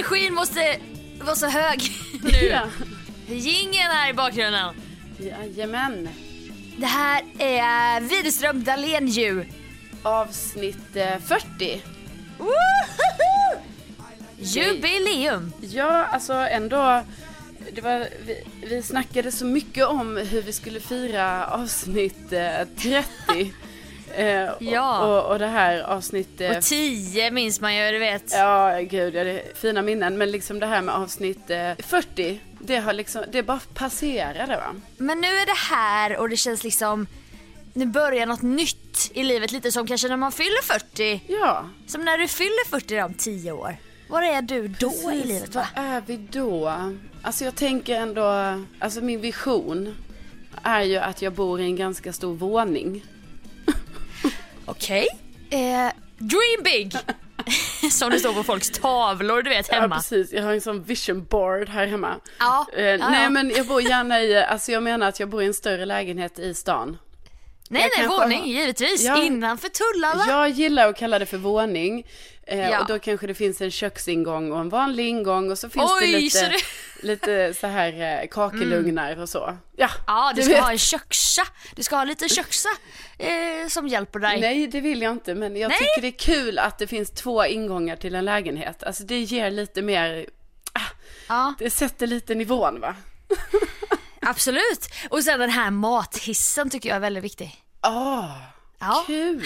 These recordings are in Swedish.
Energin måste vara så hög nu. Ja. Jingeln här i bakgrunden. Jajamän. Det här är Widerström Dahlén ju. Avsnitt eh, 40. Jubileum. Ja, alltså ändå. Det var, vi, vi snackade så mycket om hur vi skulle fira avsnitt eh, 30. Eh, och- Ja. Och, och det här avsnitt... eh, Och 10 minns man ju, du vet. Ja, gud, ja, det är fina minnen. Men liksom det här med avsnitt eh, 40, det har liksom, det bara passerade va? Men nu är det här och det känns liksom, nu börjar något nytt i livet. Lite som kanske när man fyller 40. Ja. Som när du fyller 40 om 10 år. Var är du då i Precis, livet va? Vad är vi då? Alltså jag tänker ändå, alltså min vision är ju att jag bor i en ganska stor våning. Okej. Eh, dream big! som det står på folks tavlor du vet Ja hemma. precis, jag har en sån vision board här hemma. Ja, Eh, ja, nej ja. men jag bor gärna i, alltså jag menar att jag bor i en större lägenhet i stan. Nej jag nej, våning har- givetvis. Ja. Innanför tullarna. Jag gillar att kalla det för våning. Eh, Ja. Och då kanske det finns en köksingång och en vanlig ingång och så finns Oj, det lite, så det- lite så här eh, kakelugnar och så. Ja, Ja, du du ska vet. ha en köksa. Du ska ha lite köksa eh, som hjälper dig. Nej, det vill jag inte, men jag Nej. tycker det är kul att det finns två ingångar till en lägenhet. Alltså det ger lite mer, Ja, det sätter lite nivån va? absolut. Och sen den här mathissen tycker jag är väldigt viktig. Ah, Ja. kul!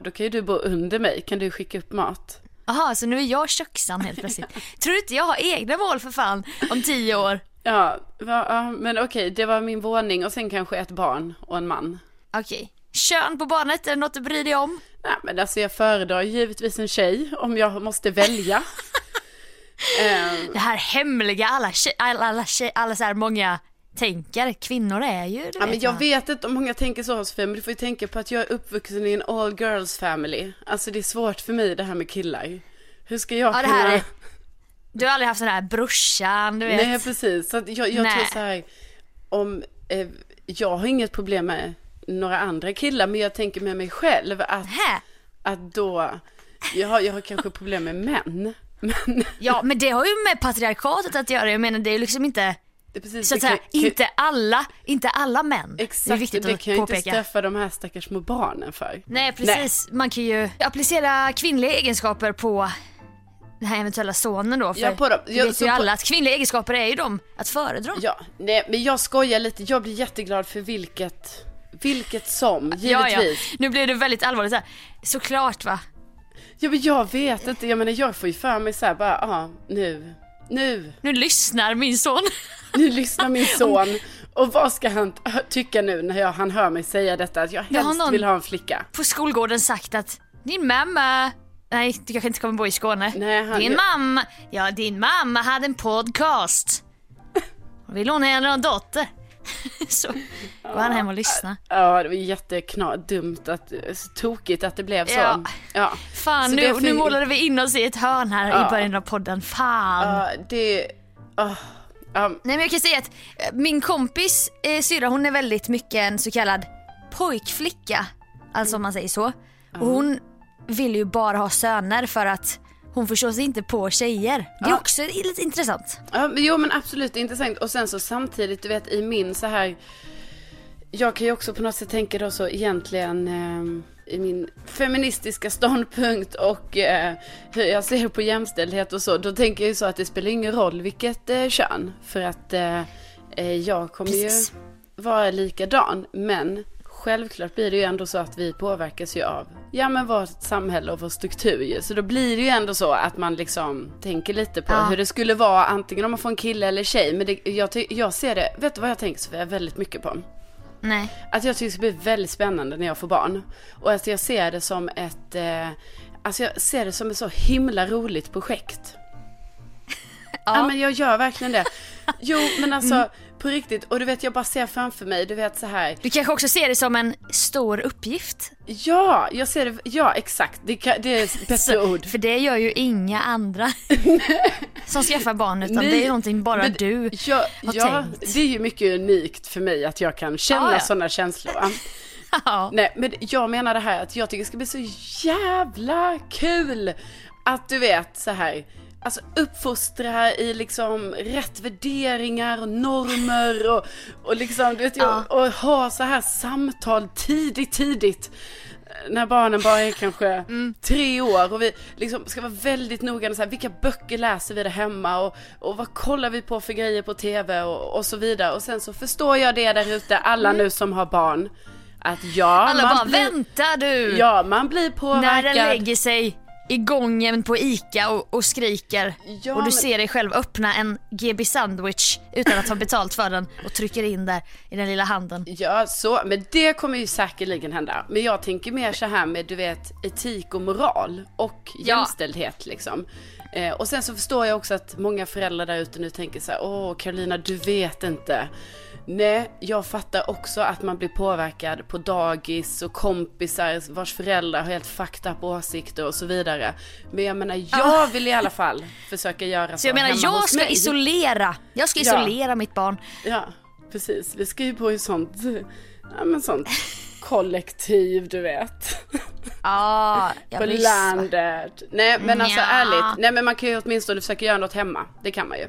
Då kan ju du bo under mig, kan du skicka upp mat? Jaha, så nu är jag köksan helt plötsligt. Tror du inte jag har egna mål för fan om tio år? Ja, va, men okej, det var min våning och sen kanske ett barn och en man. Okej. Kön på barnet, är det något du bryr dig om? Nej, men alltså jag föredrar givetvis en tjej om jag måste välja. Det här hemliga, alla, tjej, alla, alla, tjej, alla så här många tänker, kvinnor är ju, ja, men jag va? vet inte om många tänker så Sofia, men du får ju tänka på att jag är uppvuxen i en all girls family. Alltså det är svårt för mig det här med killar. Hur ska jag Ja, kunna... är, du har aldrig haft den här brorsan, du vet. Nej, precis. Så att jag, jag Nej. tror så här, om, eh, jag har inget problem med några andra killar, men jag tänker med mig själv att, att då, jag har, jag har kanske problem med män. Men Ja, men det har ju med patriarkatet att göra. Jag menar, det är ju liksom inte, det är precis, så att säga, kan- inte alla, inte alla män. Exakt, det är viktigt det att kan jag inte påpeka. straffa de här stackars små barnen för. Nej, precis. Man kan ju applicera kvinnliga egenskaper på den här eventuella sonen då. För Ja, på dem. Ja, vet ju på- alla att kvinnliga egenskaper är ju de att föredra. Ja, nej, men jag skojar lite. Jag blir jätteglad för vilket, vilket som, ja, givetvis. ja. Nu blev det väldigt allvarligt så här. Såklart va. Ja, men jag vet inte. Jag menar, jag får ju för mig så här bara, ja, nu, nu, Nu lyssnar min son. nu lyssnar min son. Och vad ska han tycka nu när jag, han hör mig säga detta? Att jag Jag helst någon- vill ha en flicka. På skolgården sagt att din mamma Nej, du kanske inte kommer bo i Skåne. Nej, han- din mamma, ja din mamma hade en podcast. Vill hon henne en dotter. Så går han hem och lyssnar. Ja, det var jättekna, dumt att, tokigt att det blev så. Ja. ja. Fan, Så nu, för- nu målade vi in oss i ett hörn här Ja. i början av podden. Fan. Ja, det, ah, ja, Nej men jag kan säga att eh, min kompis eh, syrra hon är väldigt mycket en så kallad pojkflicka. Alltså om man säger så. Och hon vill ju bara ha söner för att hon förstår sig inte på tjejer. Det är Ja. också lite intressant. Ja, men jo men absolut intressant. Och sen så samtidigt, du vet i min så här. Jag kan ju också på något sätt tänka då så egentligen eh, i min feministiska ståndpunkt och eh, hur jag ser på jämställdhet och så. Då tänker jag ju så att det spelar ingen roll vilket eh, kön. För att eh, eh, jag kommer Precis. ju vara likadan. Men självklart blir det ju ändå så att vi påverkas ju av ja men vårt samhälle och vår struktur ju. Så då blir det ju ändå så att man liksom tänker lite på Ja. hur det skulle vara antingen om man får en kille eller tjej. Men det, jag, jag ser det, vet du vad jag tänker Sofia, väldigt mycket på? Nej. Att jag tycker det ska bli väldigt spännande när jag får barn. Och att jag ser det som ett, eh, alltså jag ser det som ett så himla roligt projekt. Ja, men jag gör verkligen det. Jo men alltså på riktigt, och du vet jag bara ser framför mig, du vet så här. Du kanske också ser det som en stor uppgift. Ja, jag ser det, ja exakt, det, det är bättre ord. För det gör ju inga andra som skaffar barn utan Nej, det är någonting bara men du ja, har ja, tänkt. det är ju mycket unikt för mig att jag kan känna Ja, ja. sådana känslor. Ja. Nej, men jag menar det här att jag tycker det ska bli så jävla kul att du vet så här alltså uppfostra i liksom rätt värderingar och normer och, och liksom, du vet, Ja. och, och ha så här samtal tidigt, tidigt. När barnen bara är kanske Mm. tre år och vi liksom ska vara väldigt noga med så här, vilka böcker läser vi där hemma och, och vad kollar vi på för grejer på tv och, och så vidare. Och sen så förstår jag det där ute, alla nu som har barn, att ja, Mm. Alla man bara blir, vänta du! ja, man blir När påverkad. den lägger sig i gången på ICA och, och skriker Ja, och du men- ser dig själv öppna en GB sandwich utan att ha betalt för den och trycker in där i den lilla handen. Ja, så, men det kommer ju säkerligen hända. Men jag tänker mer så här med, du vet, etik och moral och Ja. jämställdhet liksom. Eh, och sen så förstår jag också att många föräldrar där ute nu tänker så här, åh Carolina, du vet inte. Nej, jag fattar också att man blir påverkad på dagis och kompisar vars föräldrar har helt fucked up åsikter och så vidare. Men jag menar, jag vill i alla fall försöka göra så, Ah. Så jag menar jag ska mig. isolera, jag ska Ja. isolera mitt barn. Ja, precis. Vi ska ju bo i sånt, ja men sånt kollektiv, du vet. Ja, jag På landet. Nej men alltså Nja. ärligt, nej men man kan ju åtminstone försöka göra något hemma. Det kan man ju.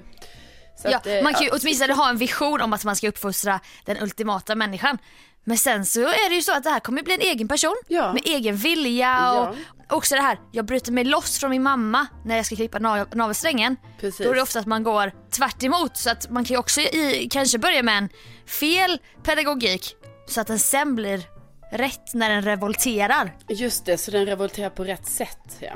Så Ja, att, eh, man kan ju ja. åtminstone ha en vision om att man ska uppfostra den ultimata människan. Men sen så är det ju så att det här kommer bli en egen person Ja. med egen vilja och också det här, jag bryter mig loss från min mamma när jag ska klippa nav- navelsträngen. Precis. Då är det ofta att man går tvärt emot så att man kan ju också i, kanske börja med en fel pedagogik så att den sen blir rätt när den revolterar. Just det, så den revolterar på rätt sätt. Ja.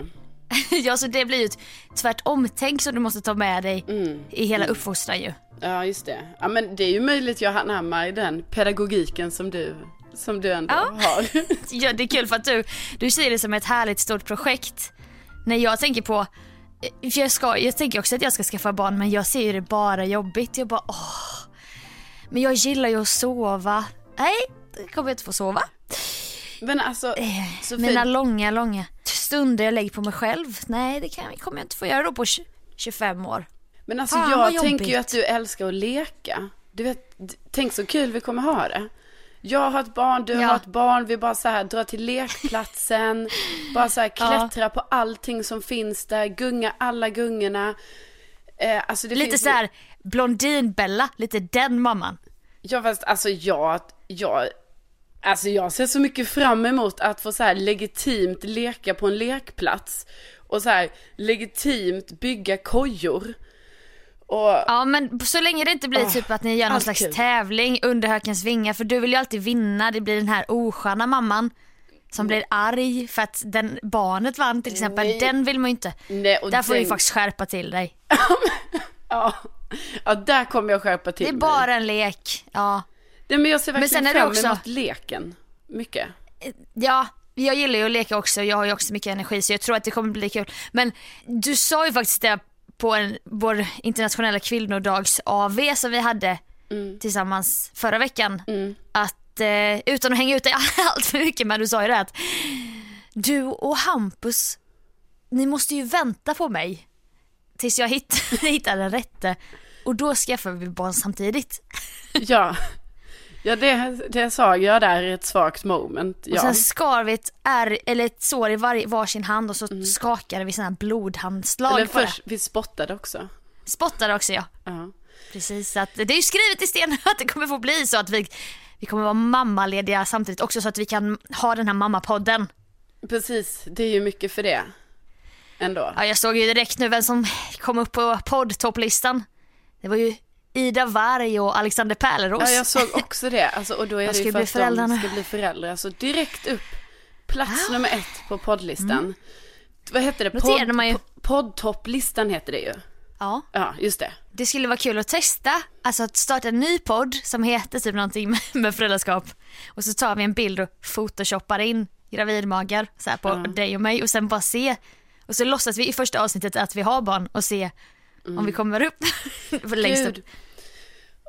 ja, så det blir ju ett tvärtomtänk som du måste ta med dig Mm. i hela uppfostran ju. ja, just det. Ja men det är ju möjligt jag anammar den pedagogiken som du, som du ändå Ja. har. Ja, det är kul för att du, du ser det som ett härligt stort projekt. När jag tänker på, för jag, ska, jag tänker också att jag ska skaffa barn men jag ser ju det bara jobbigt. Jag bara åh. Men jag gillar ju att sova. Nej, kommer jag inte få sova. Men alltså, Sofie, Mina långa, långa stunder jag lägger på mig själv. Nej, det kan, kommer jag inte få göra då på 20, 25 år. Men alltså Fan, jag tänker ju att du älskar att leka. Du vet, tänk så kul vi kommer ha det. Jag har ett barn, du Ja. har ett barn, vi bara så här drar till lekplatsen, bara så här klättra på allting som finns där, gunga alla gungorna. Eh, alltså Lite finns så här Blondinbella, lite den mamman. Ja fast alltså jag, jag, alltså jag ser så mycket fram emot att få så här legitimt leka på en lekplats. Och så här legitimt bygga kojor. Och Ja men så länge det inte blir Åh, typ att ni gör någon slags kul. tävling under hökens vingar för du vill ju alltid vinna, det blir den här osköna mamman som blir arg för att den, barnet vann till exempel, Nej. den vill man ju inte. Nej, och Där får du den- faktiskt skärpa till dig. Ja, ja där kommer jag skärpa till Det är mig. bara en lek, ja. Nej, men jag ser Men verkligen sen är det fram också- emot leken. Mycket. Ja, jag gillar ju att leka också, jag har ju också mycket energi så jag tror att det kommer bli kul. Men du sa ju faktiskt det på en, vår internationella kvinnodags AV som vi hade tillsammans förra veckan. Att, eh, utan att hänga ut dig allt för mycket, men du sa ju det att du och Hampus, ni måste ju vänta på mig tills jag hittar, hittar den rätte och då skaffar vi barn samtidigt. Ja, ja det, det sa jag där i ett svagt moment. Och Ja. sen skar vi ett, ärr, eller ett sår i varje, varsin hand och så skakade vi sådana här blodhandslag Eller på det. först, vi spottade också. Spottade också ja. Ja. Precis, att det är ju skrivet i sten att det kommer få bli så att vi, vi kommer vara mammalediga samtidigt också så att vi kan ha den här mammapodden. Precis, det är ju mycket för det. Ändå. Ja, jag såg ju direkt nu vem som kom upp på poddtopplistan. Det var ju Ida Warg och Alexander Pärleros. Ja, jag såg också det. Alltså, och då är Jag det ju för att föräldrar de ska bli föräldrar. Alltså direkt upp. Plats nummer ett på poddlistan. Vad heter det? Mm. man ju. po- Poddtopplistan heter det ju. ja. Ja, just det. Det skulle vara kul att testa, alltså att starta en ny podd som heter typ någonting med, föräldraskap. Och så tar vi en bild och photoshoppar in gravidmagar så här på Ja. dig och mig och sen bara se. Och så låtsas vi i första avsnittet att vi har barn och se om vi kommer upp längst upp.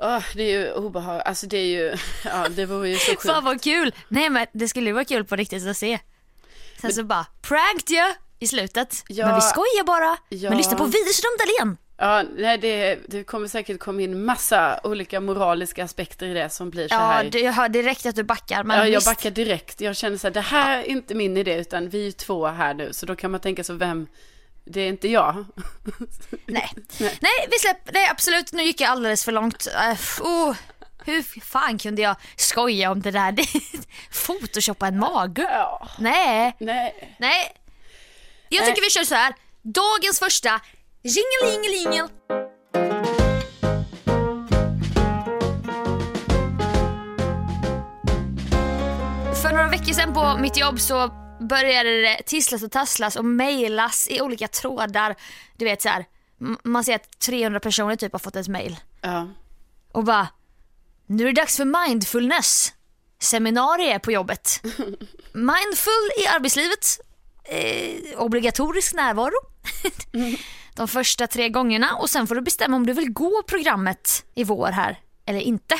Åh, det är ju obehagligt. Alltså det är ju, ja det vore ju så sjukt. Fan vad kul! Nej men det skulle ju vara kul på riktigt att se. Sen så bara pranked ju i slutet. Ja. Men vi skojar bara. Ja. Men lyssna på Widerström Dahlén. Ja, nej det, det kommer säkert komma in massa olika moraliska aspekter i det som blir så Ja, här. du, jag hör direkt att du backar men ja, jag visst. backar direkt. Jag känner så här, det här är inte min idé utan vi är två här nu. Så då kan man tänka så vem, det är inte jag. Nej. Nej, vi släpper det absolut. Nu gick jag alldeles för långt. Uh, oh, hur fan kunde jag skoja om det där? Photoshoppa en mage? Ja. Nej, Nej. nej. Jag tycker vi kör så här. Dagens första jingelingelingel. För några veckor sedan på mitt jobb så började det tisslas och tasslas och mejlas i olika trådar. Du vet så här, man ser att 300 personer typ har fått ett mejl Ja. och bara nu är det dags för mindfulness seminarier på jobbet. Mindful i arbetslivet, eh, obligatorisk närvaro de första tre gångerna och sen får du bestämma om du vill gå programmet i vår här eller inte.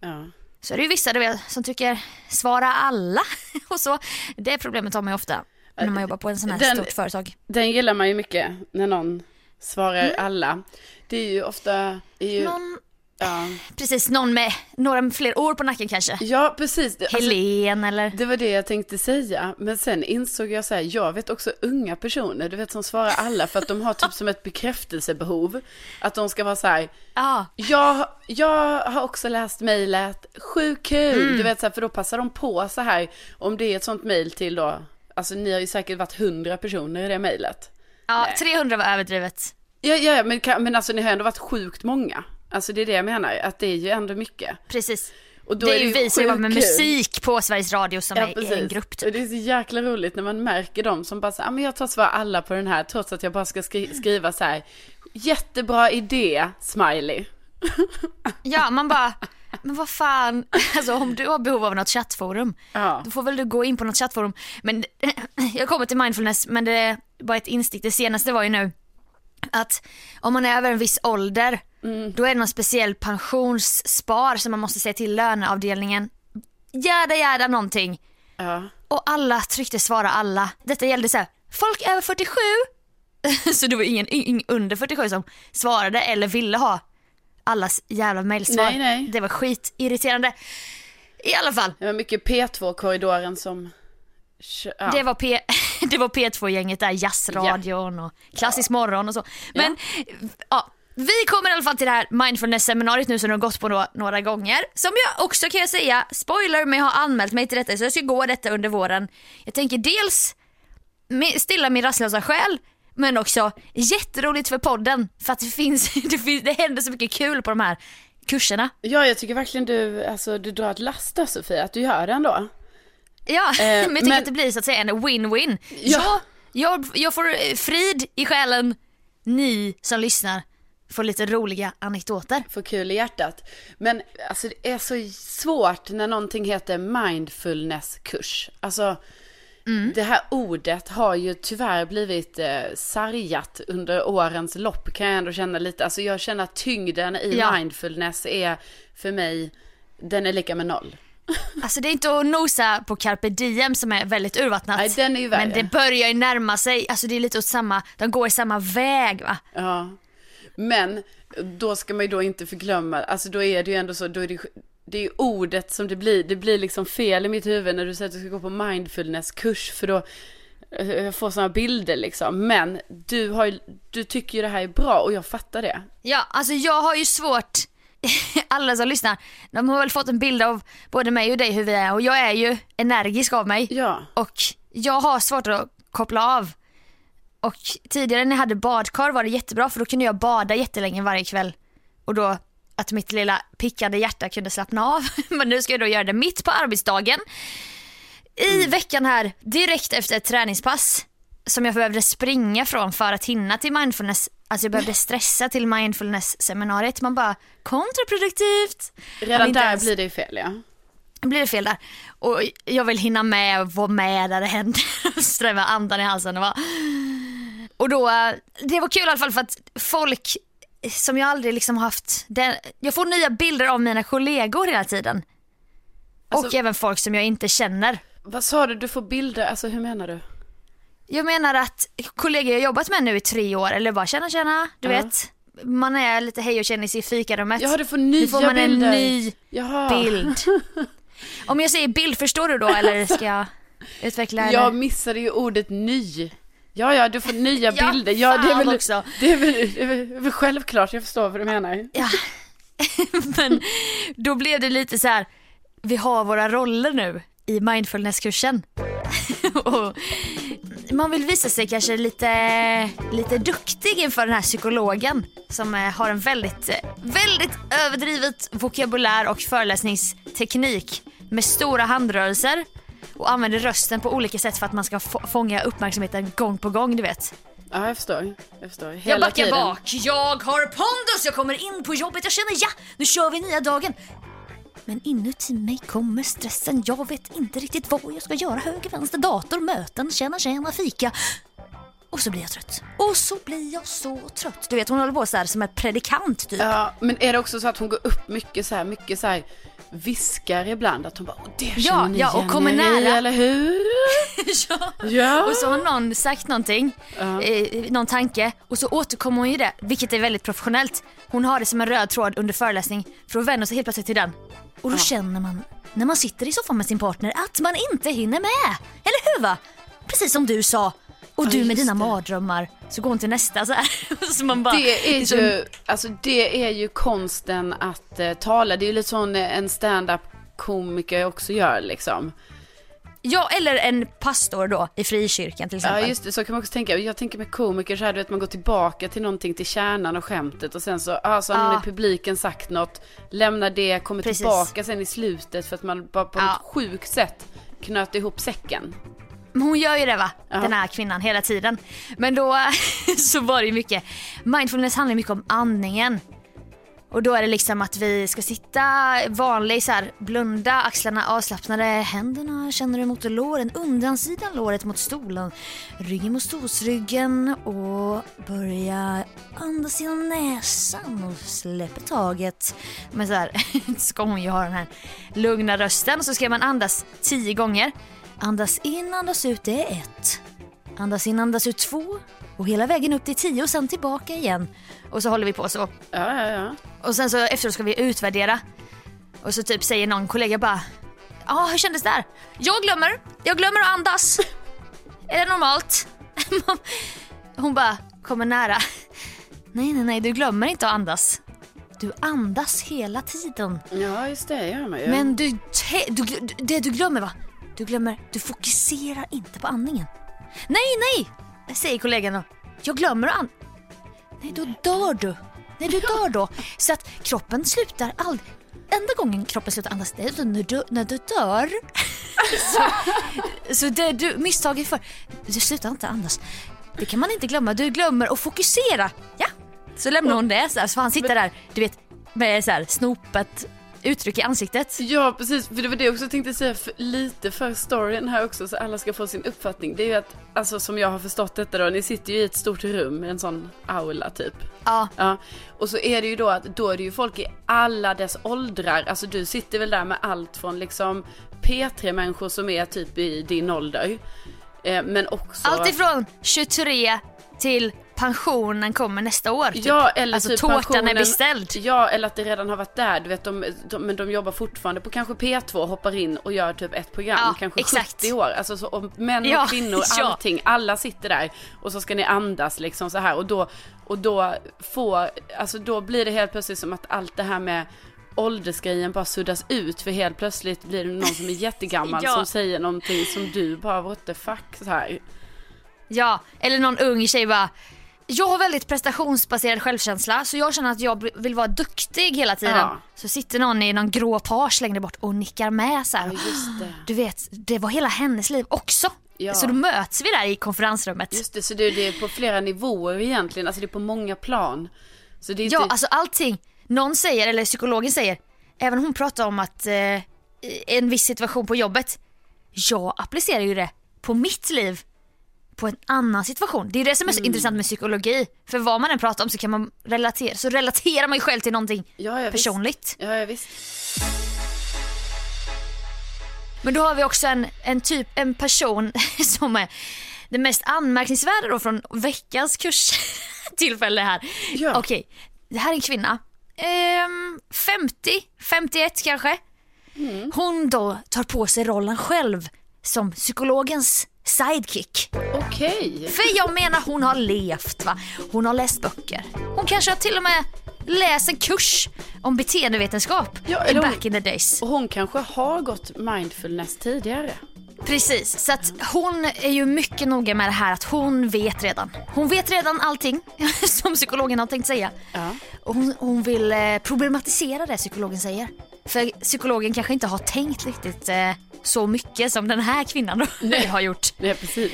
Ja. Så är det ju vissa du vet, som tycker svara alla och så. Det problemet har man ju ofta när man jobbar på en sån här Den- stort företag. Den gillar man ju mycket när någon svarar alla. Det är ju ofta... Är ju, Någon, ja. precis, någon med några fler år på nacken kanske. ja, precis. Alltså, Helen eller... det var det jag tänkte säga. Men sen insåg jag så här, jag vet också unga personer, du vet som svarar alla för att de har typ som ett bekräftelsebehov. Att de ska vara så här, Ja, Jag, jag har också läst mejlet, sjukt kul, Mm. du vet så här, för då passar de på så här, om det är ett sånt mejl till då, alltså ni har ju säkert varit hundra personer i det mejlet. ja 300 var överdrivet. Ja, ja, men, men alltså ni har ändå varit sjukt många. Alltså det är det jag menar, att det är ju ändå mycket. Precis. Och då det är ju vi som jobbar med musik på Sveriges Radio som Ja, är, är precis. en grupp. Typ. Och det är så jäkla roligt när man märker dem som bara så, ah, men jag tar svar alla på den här, trots att jag bara ska skri- skriva så här, jättebra idé, smiley. Ja, man bara, men vad fan, alltså om du har behov av något chattforum, Ja. då får väl du gå in på något chattforum. Men jag kommer till mindfulness, men det är bara ett instick. Det senaste var ju nu att om man är över en viss ålder, då är det någon speciell pensionsspar som man måste säga till löneavdelningen. Jäda jäda någonting. Ja. Och alla tryckte svara alla. Detta gällde så här, folk över 47. så det var ingen yng under 47 som svarade eller ville ha allas jävla mejlsvar. Det var skitirriterande. I alla fall, Det var mycket P2-korridoren som... Ja. det var, P- det var P2-gänget där, jazzradion och klassisk morgon och så. Men ja. Vi kommer i alla fall till det här mindfulness-seminariet nu som du har gått på då, några gånger. Som jag också kan jag säga, spoiler, men jag har anmält mig till detta så jag ska gå detta under våren. Jag tänker dels stilla min rastlösa själ, men också jätteroligt för podden för att det finns, det finns, det händer så mycket kul på de här kurserna. Ja, jag tycker verkligen du, alltså, du drar ett last där Sofia, att du gör det ändå. Ja, men jag tycker men- att det blir så att säga en win-win. Ja. Ja, jag, jag får eh, frid i själen, ni som lyssnar får lite roliga anekdoter. Får kul i hjärtat. Men alltså det är så svårt när någonting heter mindfulnesskurs. Alltså det här ordet har ju tyvärr blivit eh, sargat under årens lopp kan jag ändå känna lite. Alltså jag känner att tyngden i Ja. mindfulness är för mig, den är lika med noll. Alltså det är inte att nosa på carpe diem som är väldigt urvattnat. Nej, den är ju värre. men det börjar ju närma sig, alltså det är lite åt samma, de går i samma väg va. Ja. Men då ska man ju då inte förglömma, alltså då är det ju ändå så, då är det, det är ordet som det blir, det blir liksom fel i mitt huvud när du säger att du ska gå på mindfulnesskurs för då eh, jag får sådana bilder liksom. Men du, har ju, du tycker ju det här är bra och jag fattar det. Ja, alltså jag har ju svårt, alla som lyssnar, de har väl fått en bild av både mig och dig hur vi är och jag är ju energisk av mig. Ja, Och jag har svårt att koppla av. Och tidigare när jag hade badkar var det jättebra för då kunde jag bada jättelänge varje kväll. Och då att mitt lilla pickande hjärta kunde slappna av. Men nu ska jag då göra det mitt på arbetsdagen. I veckan här, direkt efter ett träningspass som jag behövde springa från för att hinna till mindfulness. Alltså jag behövde stressa till mindfulness-seminariet. Man bara kontraproduktivt. Redan där ens- blir det ju fel ja. blir det fel där. Och jag vill hinna med och vara med där det händer. Sträva andan i halsen och bara... Och då, det var kul i alla fall för att folk som jag aldrig liksom haft, den, jag får nya bilder av mina kollegor hela tiden. och Alltså- även folk som jag inte känner. Vad sa du, du får bilder, alltså hur menar du? Jag menar att kollegor jag jobbat med nu i tre år, eller bara tjena tjena, du Ja. vet. Man är lite hej och kännis i fikarummet. Ja, du får nu nya får man en bilder. ny Jaha. bild. Om jag säger bild, förstår du då eller ska jag utveckla? Eller? Jag missade ju ordet ny. Ja, ja, du får nya Ja, bilder. Ja, det är, väl, också. det, är väl, det är väl självklart, jag förstår vad du menar. Ja. Men då blev det lite så här, vi har våra roller nu i mindfulnesskursen. Och man vill visa sig kanske lite, lite duktig inför den här psykologen som eh, har en väldigt, väldigt överdrivet vokabulär och föreläsningsteknik med stora handrörelser och använder rösten på olika sätt för att man ska få- fånga uppmärksamheten gång på gång du vet. Ja, jag förstår. Jag förstår. Hela Jag backar tiden. bak, jag har pondus, jag kommer in på jobbet, jag känner ja, nu kör vi nya dagen. Men inuti mig kommer stressen, jag vet inte riktigt vad jag ska göra. Höger, vänster, dator, möten, tjena, tjena, fika. Och så blir jag trött. Och så blir jag så trött. Du vet hon håller på så här som en predikant typ. Ja, men är det också så att hon går upp mycket så här, mycket så här viskar ibland att hon bara, "Åh, det känner Ja, ni ja, och igen kommer er i, nära. eller hur? ja. Ja. Och så har någon sagt någonting, eh, någon tanke och så återkommer hon ju det, vilket är väldigt professionellt. Hon har det som en röd tråd under föreläsning för att vända sig helt plötsligt till den. Och då känner man, när man sitter i soffan med sin partner, att man inte hinner med. Eller hur va? Precis som du sa. Och Ja, du med dina det. mardrömmar. Så går hon till nästa så här. så man bara, Det är liksom- ju, alltså det är ju konsten att eh, tala. Det är ju lite sån en stand-up komiker också gör liksom. Ja, eller en pastor då i frikyrkan till exempel. Ja just det, så kan man också tänka. Jag tänker med komiker så här, du vet man går tillbaka till någonting, till kärnan och skämtet och sen så, ah, så har någon Ja. i publiken sagt något, lämnar det, kommer Precis. tillbaka sen i slutet för att man bara på Ja. något sjukt sätt knöt ihop säcken. Hon gör ju det va, Ja. den här kvinnan hela tiden. Men då så var det ju mycket, mindfulness handlar mycket om andningen. Och då är det liksom att vi ska sitta vanlig så här, blunda, axlarna avslappnade, händerna känner du mot låren, undersidan låret mot stolen, ryggen mot stolsryggen och börja andas genom näsan och släpper taget. Men så här ska hon ju ha den här lugna rösten och så ska man andas tio gånger. Andas in, andas ut, det är ett. Andas in, andas ut två. Och hela vägen upp till tio och sen tillbaka igen. Och så håller vi på så. Ja, ja, ja. Och sen så efteråt ska vi utvärdera. Och så typ säger någon kollega bara Ja, hur kändes det här? Jag glömmer. Jag glömmer att andas. är det normalt? Hon bara kommer nära. Nej, nej, nej, du glömmer inte att andas. Du andas hela tiden. Ja, just det gör man ju. Men du, det du glömmer va? Du glömmer, du fokuserar inte på andningen. Nej, nej, säger kollegan då. Jag glömmer att and- Nej, då dör du. Nej, du dör då. Så att kroppen slutar aldrig. Enda gången kroppen slutar andas det är när du, när du dör. så, så det du misstaget för, du slutar inte andas. Det kan man inte glömma. Du glömmer att fokusera. Ja, så lämnar hon det så, här, så han sitter där, du vet, med så här snopet uttryck i ansiktet. Ja, precis. För det var det jag också tänkte säga för, lite för storyn här också, så alla ska få sin uppfattning. Det är ju att, alltså som jag har förstått detta då, ni sitter ju i ett stort rum, en sån aula typ. Ja, Ja, och så är det ju då att då är det ju folk i alla dess åldrar. Alltså du sitter väl där med allt från liksom P3-människor som är typ i din ålder. Eh, men också... allt ifrån 23 till pensionen kommer nästa år. Typ. Ja, eller alltså typ tårtan är beställd. Ja, eller att det redan har varit där. Du vet, de, de, men de jobbar fortfarande på kanske P2, hoppar in och gör typ ett program. Ja, kanske exakt. 70 år. Alltså så, och män Ja, och kvinnor, ja. allting. Alla sitter där. Och så ska ni andas liksom så här. Och då, och då får, alltså då blir det helt plötsligt som att allt det här med åldersgrejen bara suddas ut för helt plötsligt blir det någon som är jättegammal Ja. som säger någonting som du bara what the fuck så här. Ja, eller någon ung tjej bara jag har väldigt prestationsbaserad självkänsla så jag känner att jag vill vara duktig hela tiden. Ja. Så sitter någon i någon grå page längre bort och nickar med så här. Ja. Du vet, det var hela hennes liv också. Ja. Så då möts vi där i konferensrummet. Just det, så det, det är på flera nivåer egentligen. Alltså det är på många plan. Så det är inte... Ja, alltså allting. Någon säger, eller psykologen säger, även hon pratar om att eh, en viss situation på jobbet. Jag applicerar ju det på mitt liv på en annan situation. Det är det som är så intressant med psykologi. För vad man än pratar om så kan man relatera, så relaterar man ju själv till någonting Ja, ja, personligt. Ja, ja, visst. Men då har vi också en, en typ, en person som är det mest anmärkningsvärda då från veckans kurstillfälle här. Ja. Okej, det här är en kvinna. Ehm, 50, 51 kanske. Mm. Hon då tar på sig rollen själv som psykologens sidekick. Okej. För jag menar hon har levt va. Hon har läst böcker. Hon kanske har till och med läst en kurs om beteendevetenskap Ja, eller hon- back in the days. Och hon kanske har gått mindfulness tidigare. Precis, så att hon är ju mycket noga med det här att hon vet redan. Hon vet redan allting som psykologen har tänkt säga. Ja. Och hon, hon vill eh, problematisera det psykologen säger. För psykologen kanske inte har tänkt riktigt eh, så mycket som den här kvinnan då har gjort. Nej, precis.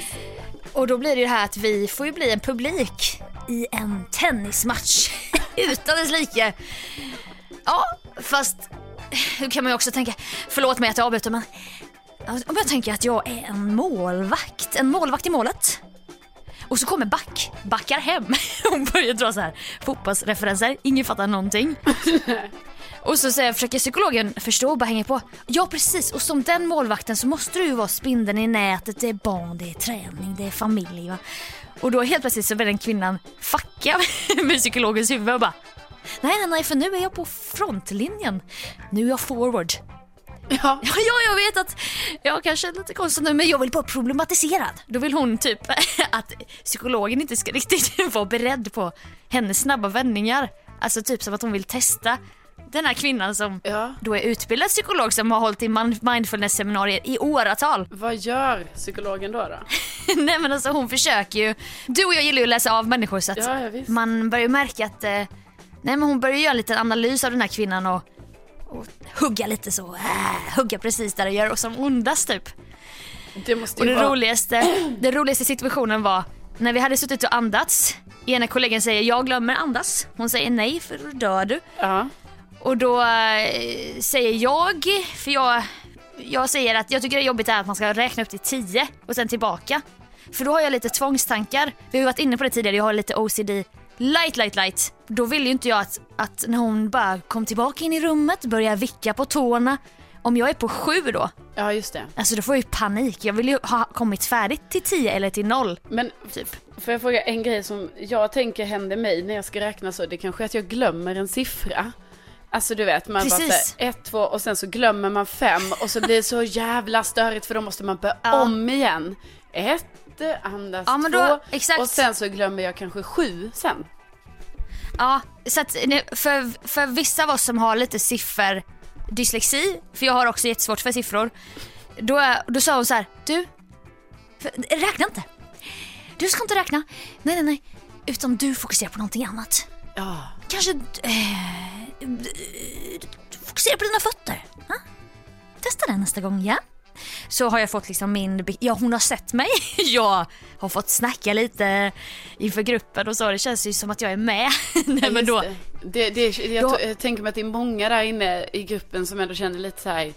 Och då blir det ju det här att vi får ju bli en publik i en tennismatch utan dess like. Ja, fast hur kan man ju också tänka, förlåt mig att jag avbryter men om jag tänker att jag är en målvakt, en målvakt i målet. Och så kommer back, backar hem hon börjar dra så här fotbollsreferenser, ingen fattar någonting. Och så säger, försöker psykologen förstå och bara hänger på. Ja precis, och som den målvakten så måste du ju vara spindeln i nätet, det är barn, det är träning, det är familj va. Och då helt plötsligt så börjar den kvinnan fucka med psykologens huvud och bara Nej nej nej för nu är jag på frontlinjen. Nu är jag forward. Ja, ja jag vet att jag kanske är lite konstig nu men jag vill bara problematisera. Då vill hon typ att psykologen inte ska riktigt vara beredd på hennes snabba vändningar. Alltså typ som att hon vill testa den här kvinnan som ja. då är utbildad psykolog som har hållit i mindfulness-seminarier i åratal. Vad gör psykologen då? då? Nej men alltså hon försöker ju, du och jag gillar ju att läsa av människor så att Ja, ja, man börjar ju märka att, eh, nej men hon börjar göra en liten analys av den här kvinnan och, och hugga lite så, äh, hugga precis där det gör och som ondast typ. Det måste Och det vara... roligaste, den roligaste situationen var när vi hade suttit och andats. Ena kollegan säger jag glömmer andas. Hon säger nej för då dör du. Ja. Och då eh, säger jag, för jag, jag säger att jag tycker det är jobbigt att man ska räkna upp till 10 och sen tillbaka. För då har jag lite tvångstankar. Vi har varit inne på det tidigare, jag har lite OCD. Light, light, light. Då vill ju inte jag att, att när hon bara kom tillbaka in i rummet, börjar vicka på tårna. Om jag är på 7 då, ja, just det. alltså då får jag ju panik. Jag vill ju ha kommit färdigt till 10 eller till 0. Men Typ. får jag fråga en grej som jag tänker händer mig när jag ska räkna så. Det kanske är att jag glömmer en siffra. Alltså du vet, man bara Precis. säger ett, två och sen så glömmer man fem och så blir det så jävla störigt för då måste man börja Ja. om igen. Ett, andas Ja, två då- och sen så glömmer jag kanske sju sen. Ja, så att för, för vissa av oss som har lite siffer dyslexi, för jag har också jättesvårt för siffror. Då, då sa hon så här, du, för, räkna inte. Du ska inte räkna. Nej, nej, nej. Utan du fokuserar på någonting annat. Ja. Kanske eh, fokusera på dina fötter. Ja? Testa det nästa gång, ja. Så har jag fått liksom min, ja hon har sett mig. Jag har fått snacka lite inför gruppen och så. Det känns ju som att jag är med. Nej, men då, Det, det, det, jag, Då- jag tänker mig att det är många där inne i gruppen som ändå känner lite så här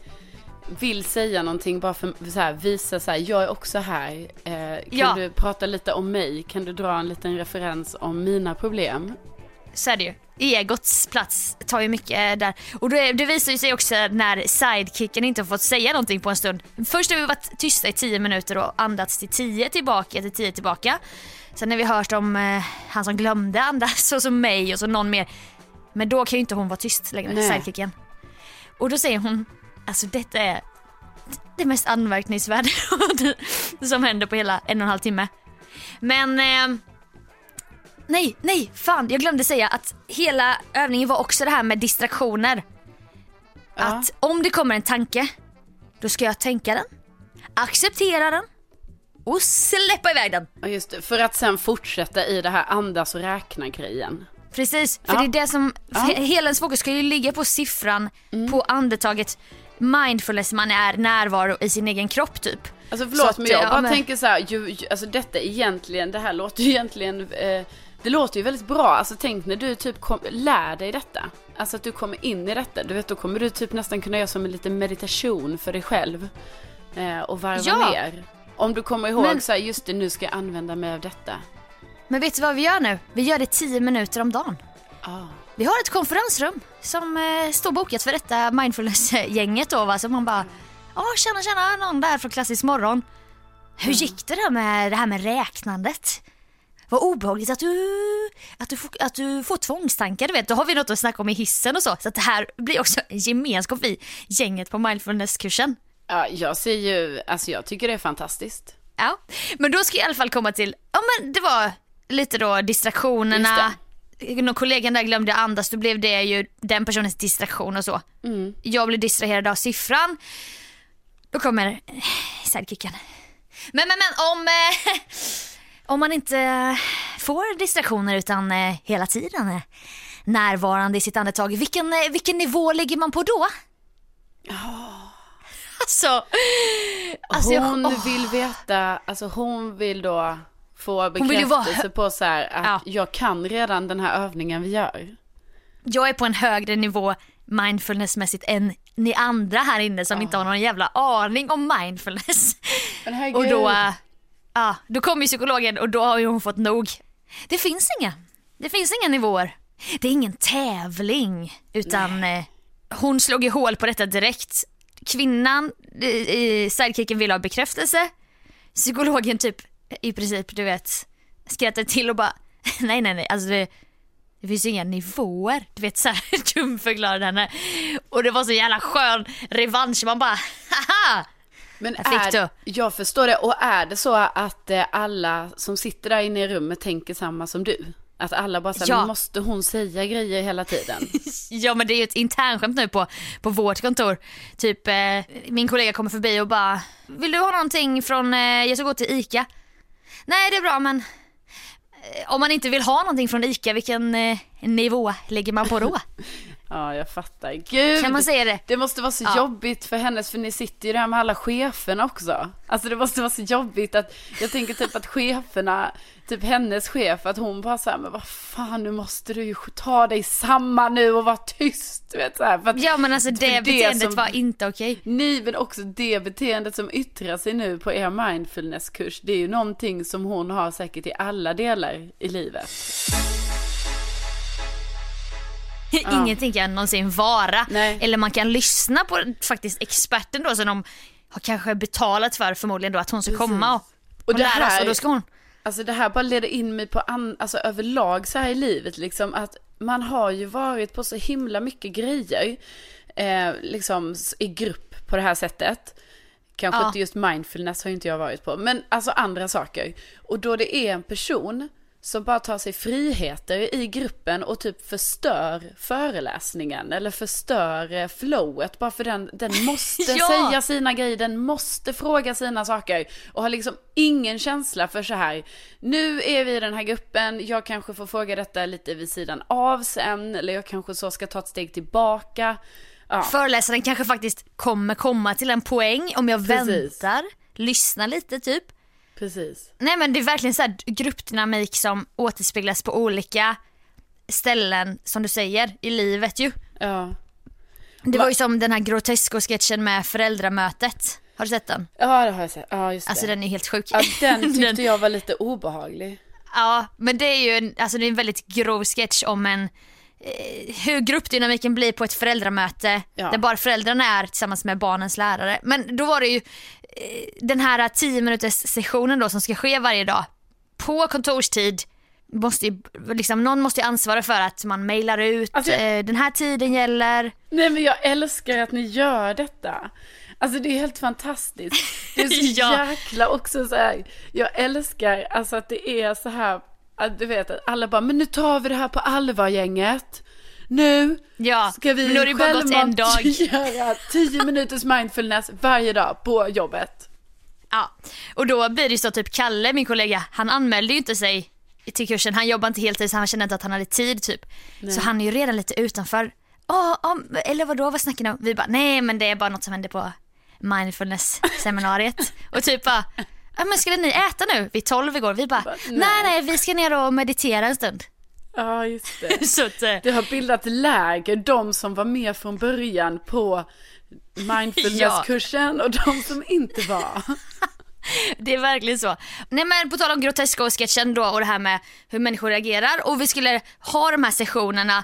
vill säga någonting bara för så här, visa så här, jag är också här. Eh, kan Ja. du prata lite om mig? Kan du dra en liten referens om mina problem? Så är det ju. Egots plats tar ju mycket eh, där. Och det, det visar ju sig också när sidekicken inte har fått säga någonting på en stund. Först har vi varit tysta i 10 minuter och andats till 10 tillbaka, till 10 tillbaka. Sen har vi hört om eh, han som glömde andas och så mig och så någon mer. Men då kan ju inte hon vara tyst längre, Nej. sidekicken. Och då säger hon, alltså detta är det mest anmärkningsvärda som händer på hela en och en halv timme. Men eh, Nej, nej, fan jag glömde säga att hela övningen var också det här med distraktioner. Ja. Att om det kommer en tanke, då ska jag tänka den, acceptera den och släppa iväg den. Ja, just det. För att sen fortsätta i det här andas och räkna grejen. Precis, för Ja. det är det som, Ja. Mm. he- hela ens fokus ska ju ligga på siffran, på andetaget, mindfulness, man är närvaro i sin egen kropp typ. Alltså Så förlåt att, men jag ja, bara men- tänker så här, ju, ju, alltså detta egentligen, det här låter ju egentligen, eh, det låter ju väldigt bra. Alltså tänk när du typ kom, lär dig detta. Alltså att du kommer in i detta. Du vet då kommer du typ nästan kunna göra som en liten meditation för dig själv. Eh, och varva Ja. ner. Om du kommer ihåg Men- så här, just det nu ska jag använda mig av detta. Men vet du vad vi gör nu? Vi gör det 10 minuter om dagen. Ah. Vi har ett konferensrum som eh, står bokat för detta mindfulness-gänget då va. Så man bara, ja tjena tjena, någon där från klassisk morgon. Hur gick det där med det här med räknandet? Vad obehagligt att du, att, du får, att du får tvångstankar, du vet. Då har vi något att snacka om i hissen och så. Så att det här blir också en gemenskap i gänget på mindfulness-kursen. Ja, jag ser ju, alltså jag tycker det är fantastiskt. Ja, men då ska jag i alla fall komma till, ja men det var lite då distraktionerna. Någon kollegan där glömde andas, då blev det ju den personens distraktion och så. Mm. Jag blev distraherad av siffran. Då kommer sidekicken. Men men men om, eh, om man inte får distraktioner utan eh, hela tiden är närvarande i sitt andetag, vilken, eh, vilken nivå ligger man på då? Alltså, alltså jag- hon åh. vill veta, alltså hon vill då få ju vara bekräftelse på så här att Ja. jag kan redan den här övningen vi gör. jag är på en högre nivå mindfulnessmässigt än ni andra här inne som inte har någon jävla aning om mindfulness. Men herregud. Och då, ja, då kommer ju psykologen och då har ju hon fått nog. Det finns inga. Det finns inga nivåer. Det är ingen tävling utan eh, hon slog ju hål på detta direkt. Kvinnan, eh, eh, sidekicken vill ha bekräftelse. Psykologen typ i princip du vet skrattar till och bara nej nej nej alltså det, det finns ju inga nivåer. Du vet såhär dumförklarade henne. Och det var så jävla skön revansch. Man bara haha! Men är, jag förstår det. Och är det så att eh, alla som sitter där inne i rummet tänker samma som du? Att alla bara säger, Ja. måste hon säga grejer hela tiden? Ja men det är ju ett internskämt nu på, på vårt kontor. Typ eh, min kollega kommer förbi och bara Vill du ha någonting från, eh, jag ska gå till ICA. Nej det är bra men eh, om man inte vill ha någonting från ICA vilken eh, nivå lägger man på då? ja, jag fattar. Gud! Kan man säga det? Det måste vara så Ja. jobbigt för hennes, för ni sitter ju där med alla cheferna också. Alltså det måste vara så jobbigt att, jag tänker typ att cheferna, typ hennes chef, att hon bara såhär, men vad fan nu måste du ju ta dig samman nu och vara tyst. Du vet så här, för att Ja men alltså det, det beteendet som- var inte okej. Ni, men också det beteendet som yttrar sig nu på er mindfulnesskurs, det är ju någonting som hon har säkert i alla delar i livet. Ingenting kan någonsin vara. Nej. Eller man kan lyssna på faktiskt experten då som de har kanske betalat för förmodligen då att hon ska komma och, och, Och det lära oss här- och då ska hon Alltså det här bara leder in mig på an, alltså överlag så här i livet liksom att man har ju varit på så himla mycket grejer eh, liksom i grupp på det här sättet. Kanske Ja. inte just mindfulness har inte jag varit på, men alltså andra saker. Och då det är en person som bara tar sig friheter i gruppen och typ förstör föreläsningen eller förstör eh, flowet bara för den, den måste Ja. säga sina grejer, den måste fråga sina saker och har liksom ingen känsla för så här. Nu är vi i den här gruppen, jag kanske får fråga detta lite vid sidan av sen eller jag kanske så ska ta ett steg tillbaka. Ja, Föreläsaren kanske faktiskt kommer komma till en poäng om jag Precis. väntar, lyssnar lite typ. Precis. Nej men det är verkligen så här gruppdynamik som återspeglas på olika ställen som du säger i livet ju. Ja. Det Va- var ju som den här Grotesco-sketchen med föräldramötet. Har du sett den? ja, det har jag sett. Ja, just det. Alltså den är helt sjuk. ja, den tyckte jag var lite obehaglig. Ja, men det är ju en, alltså det är en väldigt grov sketch om en hur gruppdynamiken blir på ett föräldramöte Ja. där bara föräldrarna är tillsammans med barnens lärare. Men då var det ju eh, den här 10 minuters sessionen då som ska ske varje dag på kontorstid. Måste ju, liksom, någon måste ju ansvara för att man mejlar ut, Alltså, eh, den här tiden gäller. Nej men jag älskar att ni gör detta. Alltså det är helt fantastiskt. Det är så Ja. jäkla också så här. Jag älskar alltså att det är så här. Att du vet att alla bara, men nu tar vi det här på allvar gänget. Nu Ja, ska vi nu självmant göra 10 minuters mindfulness varje dag på jobbet. Ja, och då blir det så typ Kalle, min kollega, han anmälde ju inte sig till kursen. Han jobbar inte heltid så han kände inte att han hade tid typ. Så han är ju redan lite utanför. Åh, åh, eller vadå, vad snackar ni om? Vi bara, nej men det är bara något som hände på mindfulness-seminariet. och typ bara, men skulle ni äta nu? Vid tolv igår. Vi bara, nej nej. nej vi ska ner och meditera en stund. Ja just det. så att, eh, Det har bildat läger, de som var med från början på mindfulnesskursen och de som inte var. Det är verkligen så. Nej men på tal om Grotesco-sketchen då och det här med hur människor reagerar och vi skulle ha de här sessionerna och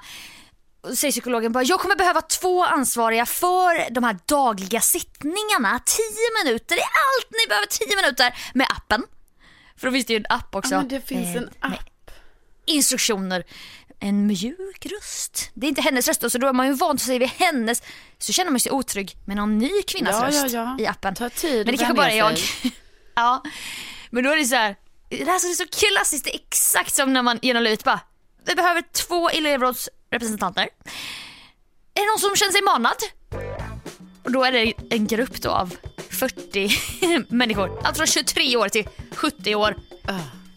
säger psykologen bara, jag kommer behöva två ansvariga för de här dagliga sittningarna. Tio minuter, det är allt ni behöver, tio minuter med appen. För då finns det ju en app också. Ja men det finns eh, en app. Instruktioner. En mjuk röst. Det är inte hennes röst då, så då är man ju van så säger vi hennes. Så känner man sig otrygg med någon ny kvinnas Ja, ja, röst ja. i appen. Ta tid Men det kanske bara är jag. Ja, men då är det så här. Det här är så klassiskt, det är exakt som när man genom livet bara, vi behöver två elevrådsrepresentanter. Är det någon som känner sig manad? Och då är det en grupp då av 40 människor, allt från 23 år till 70 år.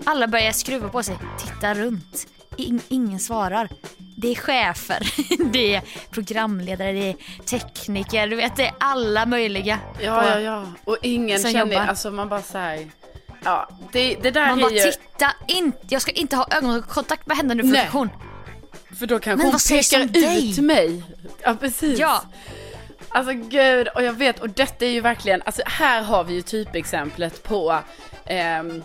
Alla börjar skruva på sig, titta runt. In, ingen svarar. Det är chefer, det är programledare, det är tekniker, du vet det är alla möjliga. Ja, ja, ja. Och ingen känner, jobbar. alltså man bara säger Ja, det, det där Man är bara ju, titta inte, jag ska inte ha ögonkontakt med henne nu för Nej. funktion. för då kanske hon pekar om dig? ut mig. Ja, precis. Ja, Alltså gud, och jag vet, och detta är ju verkligen, alltså här har vi ju typexemplet på ehm,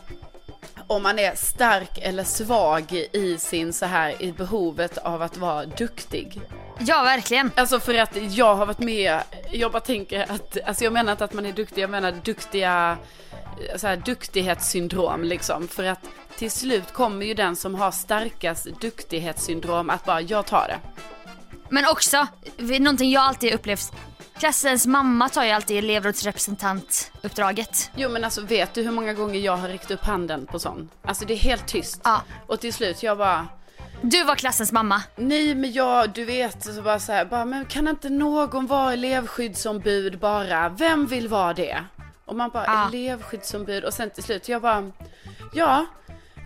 om man är stark eller svag i sin så här, i behovet av att vara duktig. ja verkligen. Alltså för att jag har varit med, jag bara tänker att, alltså jag menar inte att man är duktig, jag menar duktiga, så här duktighetssyndrom liksom. För att till slut kommer ju den som har starkast duktighetssyndrom att bara, jag tar det. Men också, någonting jag alltid upplevt, klassens mamma tar ju alltid elevrådsrepresentantuppdraget. Jo men alltså vet du hur många gånger jag har räckt upp handen på sån? Alltså det är helt tyst. Ja. Och till slut jag bara, Du var klassens mamma. nej men jag, du vet, så bara så här, bara, men kan inte någon vara elevskyddsombud bara? Vem vill vara det? Och man bara, Ja. elevskyddsombud och sen till slut jag bara, ja,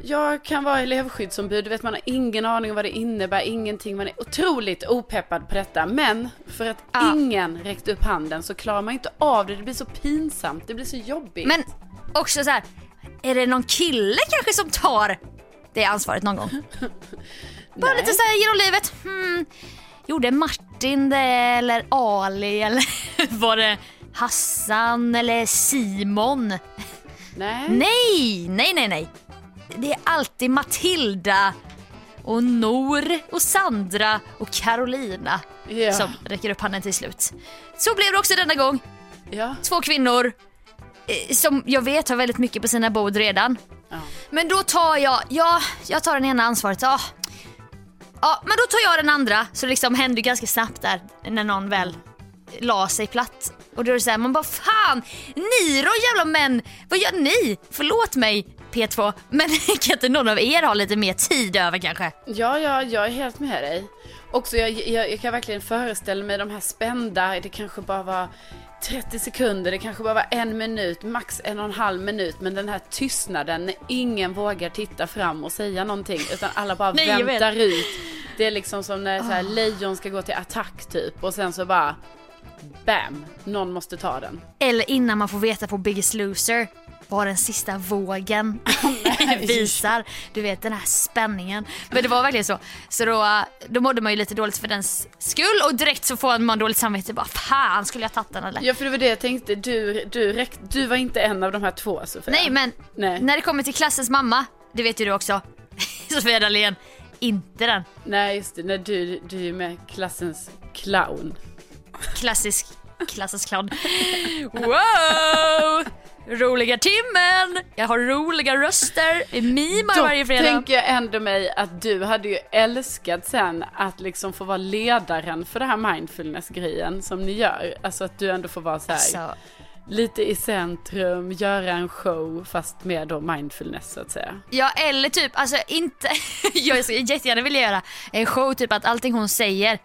jag kan vara elevskyddsombud, du vet man har ingen aning om vad det innebär, ingenting, man är otroligt opeppad på detta. Men för att Ja. ingen räckte upp handen så klarar man inte av det, det blir så pinsamt, det blir så jobbigt. Men också så här, är det någon kille kanske som tar det ansvaret någon gång? Bara lite så här genom livet. Hmm, gjorde Martin det eller Ali eller var det Hassan eller Simon? Nej. Nej, nej, nej, nej. Det är alltid Matilda och Nor och Sandra och Carolina Ja. som räcker upp handen till slut. Så blev det också denna gång. Ja. Två kvinnor eh, som jag vet har väldigt mycket på sina bord redan. ja. Men då tar jag, ja, jag tar den ena ansvaret. Ja. ja, men då tar jag den andra. Så det liksom hände ju ganska snabbt där när någon väl la sig platt. Och då är det så här, man bara fan, ni då jävla män, vad gör ni? Förlåt mig P2, men kan inte någon av er ha lite mer tid över kanske? Ja, ja, jag är helt med dig. Också, jag, jag, jag kan verkligen föreställa mig de här spända, det kanske bara var 30 sekunder, det kanske bara var en minut, max en och en halv minut. Men den här tystnaden när ingen vågar titta fram och säga någonting, utan alla bara Nej, väntar ut. Det är liksom som när så här, lejon ska gå till attack typ, och sen så bara Bam! Någon måste ta den. Eller innan man får veta på Biggest Loser vad den sista vågen visar. Du vet den här spänningen. Men det var verkligen så. Så då, då mådde man ju lite dåligt för dens skull och direkt så får man dåligt samvete. Bara fan skulle jag tagit den eller? Ja, för det var det jag tänkte. Du, du, räck, du var inte en av de här två, Sofia. Nej men Nej. när det kommer till klassens mamma, det vet ju du också. Sofia Dalén, inte den. Nej, just det. Nej, du, du är med klassens clown. Klassisk klassens clown. Wow! Roliga timmen! Jag har roliga röster, vi mimar varje Dock fredag. tänker jag ändå mig att du hade ju älskat sen att liksom få vara ledaren för det här mindfulness-grejen som ni gör. Alltså att du ändå får vara så här Så, lite i centrum, göra en show fast med då mindfulness så att säga. ja eller typ, alltså inte, jag skulle jättegärna vilja göra en show typ att allting hon säger,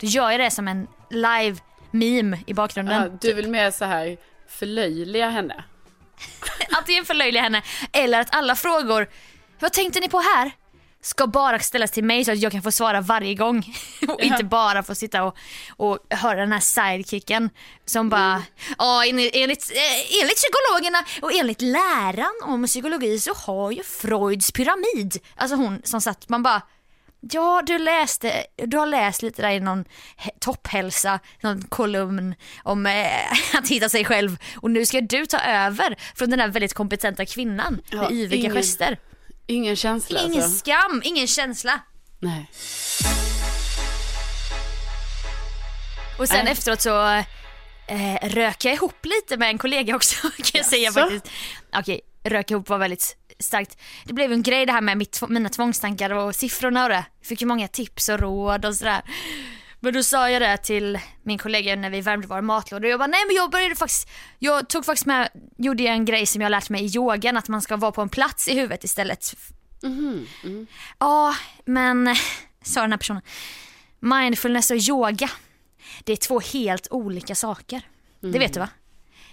då gör jag det som en live meme i bakgrunden. Ja, du vill mer så här förlöjliga henne. Antingen förlöjliga henne eller att alla frågor, vad tänkte ni på här? Ska bara ställas till mig så att jag kan få svara varje gång. Och inte bara få sitta och, och höra den här sidekicken som bara, ja enligt, enligt, eh, enligt psykologerna och enligt läran om psykologi så har ju Freuds pyramid. Alltså hon som satt, man bara, Ja, du läste, du har läst lite där i någon topphälsa, någon kolumn om eh, att hitta sig själv och nu ska du ta över från den här väldigt kompetenta kvinnan Ja, med yviga ingen- gester. Ingen känsla Ingen alltså. skam, ingen känsla. Nej. Och sen Nej. efteråt så eh, rök jag ihop lite med en kollega också kan jag säga faktiskt. Okej, rök ihop var väldigt starkt. Det blev en grej det här med mitt, mina tvångstankar och siffrorna och det. Fick ju många tips och råd och sådär. Men då sa jag det till min kollega när vi värmde våra matlådor och jag bara nej men jag började faktiskt, jag tog faktiskt med, gjorde en grej som jag lärt mig i yogan att man ska vara på en plats i huvudet istället. Mhm, mm. Ja men, sa den här personen, mindfulness och yoga, det är två helt olika saker. Det vet du va?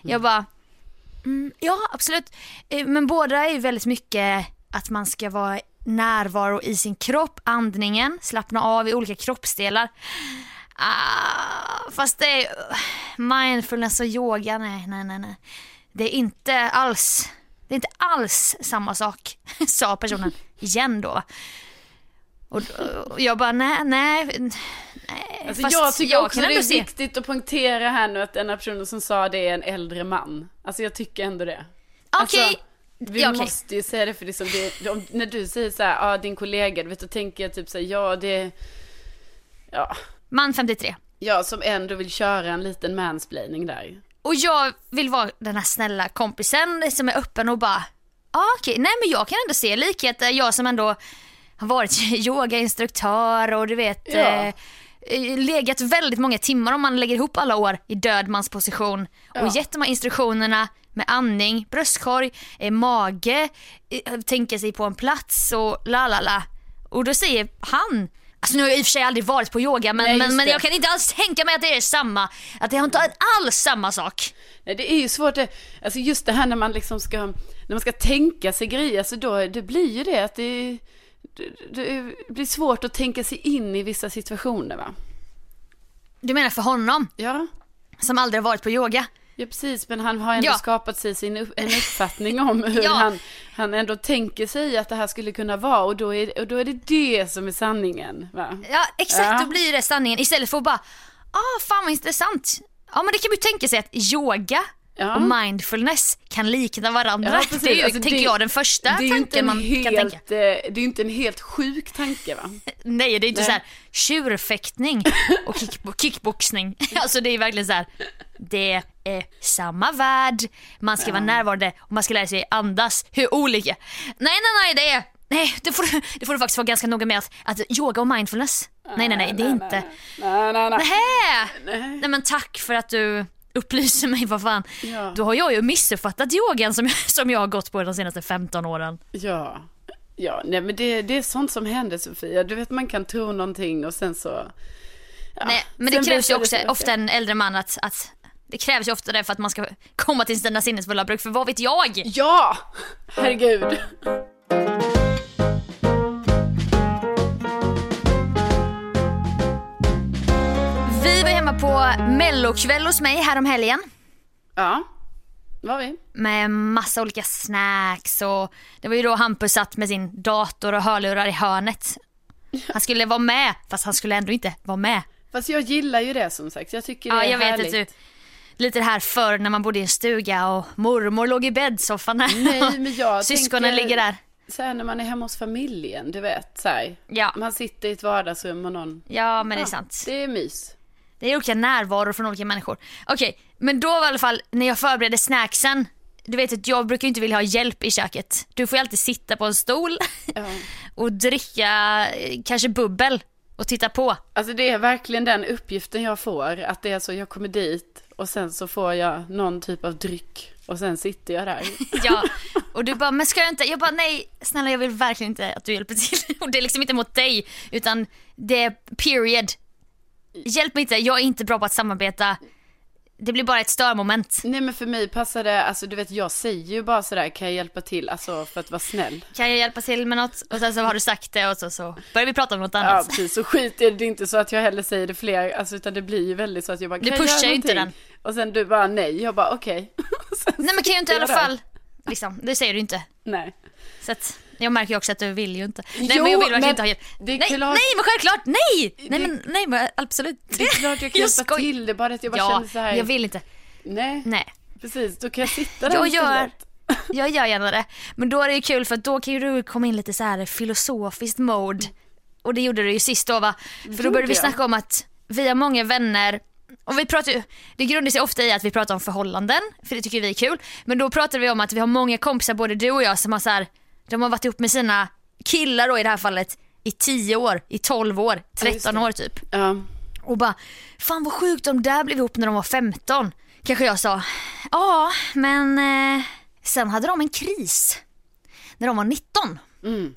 Jag bara, mm, ja absolut, eh, men båda är ju väldigt mycket att man ska vara närvaro i sin kropp, andningen, slappna av i olika kroppsdelar. Ah, fast det är mindfulness och yoga, nej, nej, nej, nej. Det är inte alls, det är inte alls samma sak, sa personen igen då. Och, och jag bara, nej, nej, nej. Alltså jag tycker också kan det är se- viktigt att poängtera här nu att den här personen som sa det är en äldre man. Alltså jag tycker ändå det. Okej, Alltså, vi ja, okej. måste ju säga det för liksom det, om, när du säger så här, ja ah, din kollega, du vet då tänker jag typ så här, ja det, ja, Man 53. jag som ändå vill köra en liten mansplaining där. Och jag vill vara den här snälla kompisen som är öppen och bara, ah, okej, nej men jag kan ändå se likheter. Jag som ändå har varit yogainstruktör och du vet Ja. eh, eh, legat väldigt många timmar om man lägger ihop alla år i dödmansposition Ja. och gett de här instruktionerna med andning, bröstkorg, eh, mage, eh, tänka sig på en plats och la la la. Och då säger han Alltså nu har jag i och för sig aldrig varit på yoga men, Nej, men, men jag kan inte alls tänka mig att det är samma, att det har inte alls samma sak. Nej det är ju svårt, det, alltså just det här när man liksom ska, när man ska tänka sig grejer, alltså då, det blir ju det att det, det, blir svårt att tänka sig in i vissa situationer va? Du menar för honom Ja. som aldrig har varit på yoga? Ja precis, men han har ändå Ja. skapat sig sin, upp- en uppfattning om hur Ja. han, han ändå tänker sig att det här skulle kunna vara och då är, och då är det det som är sanningen. Va? Ja exakt, Ja. då blir det sanningen istället för att bara, ah fan vad intressant. Ja men det kan man ju tänka sig att yoga Ja. och mindfulness kan likna varandra. Ja, det är Alltså, tänker det- jag, den första tanken en man helt, kan tänka. eh, Det är ju inte en helt sjuk tanke va? Nej det är inte Nej. så här tjurfäktning och kickbo- kickboxning. Alltså det är verkligen så här. det är samma värld, man ska vara närvarande och man ska lära sig andas. Hur olika? Nej nej nej det är, nej det får, du- det får du faktiskt vara ganska noga med att, att yoga och mindfulness. Nej nej nej det är inte. Nej, nej, nej. Nähä! Nej. Nej men tack för att du upplyser mig, vad fan. Ja. Då har jag ju missuppfattat yogan som, som jag har gått på de senaste 15 åren. Ja. Ja, nej men det, det är sånt som händer Sofia. Du vet man kan tro någonting och sen så... Ja. Nej, men det Sen krävs ju också det ofta en äldre man att, att det krävs ju ofta det för att man ska komma till sina sinnesfulla bruk, för vad vet jag? Ja! Herregud. Var på mellokväll hos mig härom helgen Ja, var vi. med massa olika snacks och det var ju då Hampus satt med sin dator och hörlurar i hörnet. Han skulle vara med, fast han skulle ändå inte vara med. Fast jag gillar ju det som sagt. Jag tycker det Ja, är jag vet härligt. att du, lite det här förr när man bodde i en stuga och mormor låg i bäddsoffan där. Nej, men jag Syskonen ligger där. Så här när man är hemma hos familjen, du vet. Så här. Ja. Man sitter i ett vardagsrum och någon... Ja, men det är Ja, sant. Det är mys. Det är olika närvaror från olika människor. Okej, men då var i alla fall när jag förberedde snacksen. Du vet att jag brukar inte vilja ha hjälp i köket. Du får ju alltid sitta på en stol Ja. och dricka eh, kanske bubbel och titta på. Alltså det är verkligen den uppgiften jag får. Att det är så, jag kommer dit och sen så får jag någon typ av dryck. Och sen sitter jag där. Ja, och du bara, men ska jag inte? Jag bara, nej snälla jag vill verkligen inte att du hjälper till. Och det är liksom inte mot dig, utan det är period. Hjälp mig inte, jag är inte bra på att samarbeta. Det blir bara ett störmoment. Nej men för mig passar det, alltså du vet jag säger ju bara sådär, kan jag hjälpa till? Alltså för att vara snäll. Kan jag hjälpa till med något? Och sen så har du sagt det och så, så börjar vi prata om något Ja annat. precis, så skit är det inte så att jag heller säger det fler, alltså utan det blir ju väldigt så att jag bara, Du kan jag pushar göra ju inte någonting? Och sen du bara nej, jag bara okej. Sen Nej men kan jag inte i alla fall, liksom, det säger du inte. Nej. Så att, jag märker också att du vill ju inte. Nej Jo, men jag vill verkligen inte ha hjälp. nej, klart- nej men självklart, nej! Nej Det- men, nej men absolut. Det är klart jag kan hjälpa skoj- till, det är bara att jag bara Ja, känner så här. jag vill inte. Nej, Nej. precis, då kan jag sitta där Jag gör, jag gör gärna det. Men då är det ju kul för då kan ju du komma in lite så här filosofiskt mode. Och det gjorde du ju sist då va? För då började vi snacka om att vi har många vänner och vi pratar ju, det grundar sig ofta i att vi pratar om förhållanden, för det tycker vi är kul. Men då pratade vi om att vi har många kompisar, både du och jag, som har så här, de har varit ihop med sina killar då i det här fallet i 10 år, i 12 år, just 13 det. år typ. Ja, Och bara, fan vad sjukt de där blev ihop när de var 15. Kanske jag sa. Ja, men eh, sen hade de en kris när de var 19. Mm.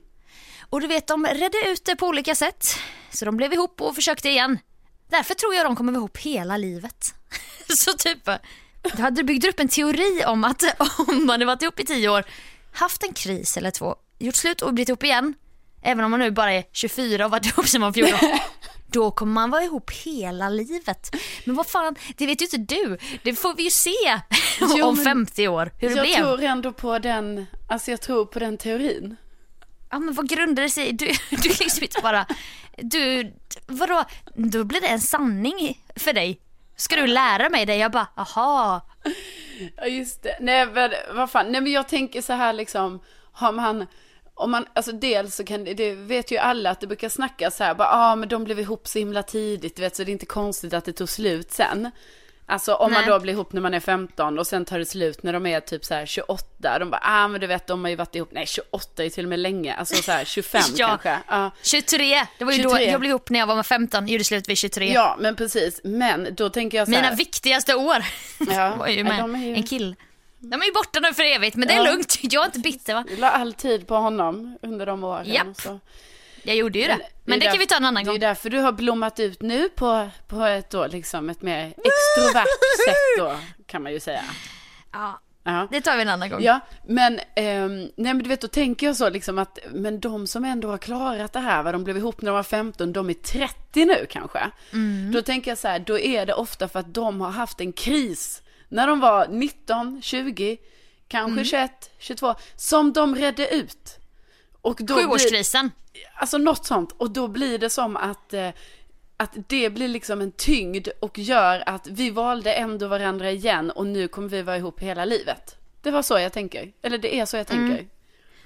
Och du vet, de redde ut det på olika sätt. Så de blev ihop och försökte igen. Därför tror jag de kommer vara ihop hela livet. Så typ, du hade byggt upp en teori om att om man hade varit ihop i 10 år, haft en kris eller två, gjort slut och blivit ihop igen, även om man nu bara är 24 och varit ihop sedan man 14, då kommer man vara ihop hela livet. Men vad fan, det vet ju inte du. Det får vi ju se Jo, om men 50 år hur det Jag blev. tror ändå på den, alltså jag tror på den teorin. Ja men vad grundar det sig? Du, du liksom inte bara, du, vadå, då blir det en sanning för dig. Ska du lära mig det? Jag bara, aha. Ja just det. Nej men vad fan, nej men jag tänker så här liksom, har man, om man, alltså dels så kan det, det vet ju alla att det brukar snackas så här, bara, ah men de blev ihop så himla tidigt, du vet så det är inte konstigt att det tog slut sen. Alltså om man Nej. då blir ihop när man är 15 och sen tar det slut när de är typ så här 28, de bara, ah men du vet de har ju varit ihop, nej 28 är till och med länge, alltså så här 25 Ja. kanske. Ja. 23, det var ju då 23. jag blev ihop när jag var 15, gjorde slut vid 23. ja men precis, men då tänker jag så här. Mina viktigaste år Ja, var ju ja, med är ju- en kill. De är ju borta nu för evigt men det är Ja. lugnt, jag är inte bitter va? Du la all tid på honom under de åren. Japp. Så. Jag gjorde ju det. det Men är det kan vi ta en annan Det är gång. därför du har blommat ut nu på, på ett då liksom ett mer extrovert sätt då kan man ju säga. Ja, Ja. det tar vi en annan gång. Ja, men, ehm, nej men du vet då tänker jag så liksom att, men de som ändå har klarat det här, vad de blev ihop när de var 15, de är 30 nu kanske. Mm. Då tänker jag så här, då är det ofta för att de har haft en kris när de var 19, 20, kanske Mm. 21, 22, som de redde ut. Och då blir, Sjuårskrisen. alltså något sånt, och då blir det som att eh, att det blir liksom en tyngd och gör att vi valde ändå varandra igen och nu kommer vi vara ihop hela livet. Det var så jag tänker. Eller det är så jag tänker. Mm.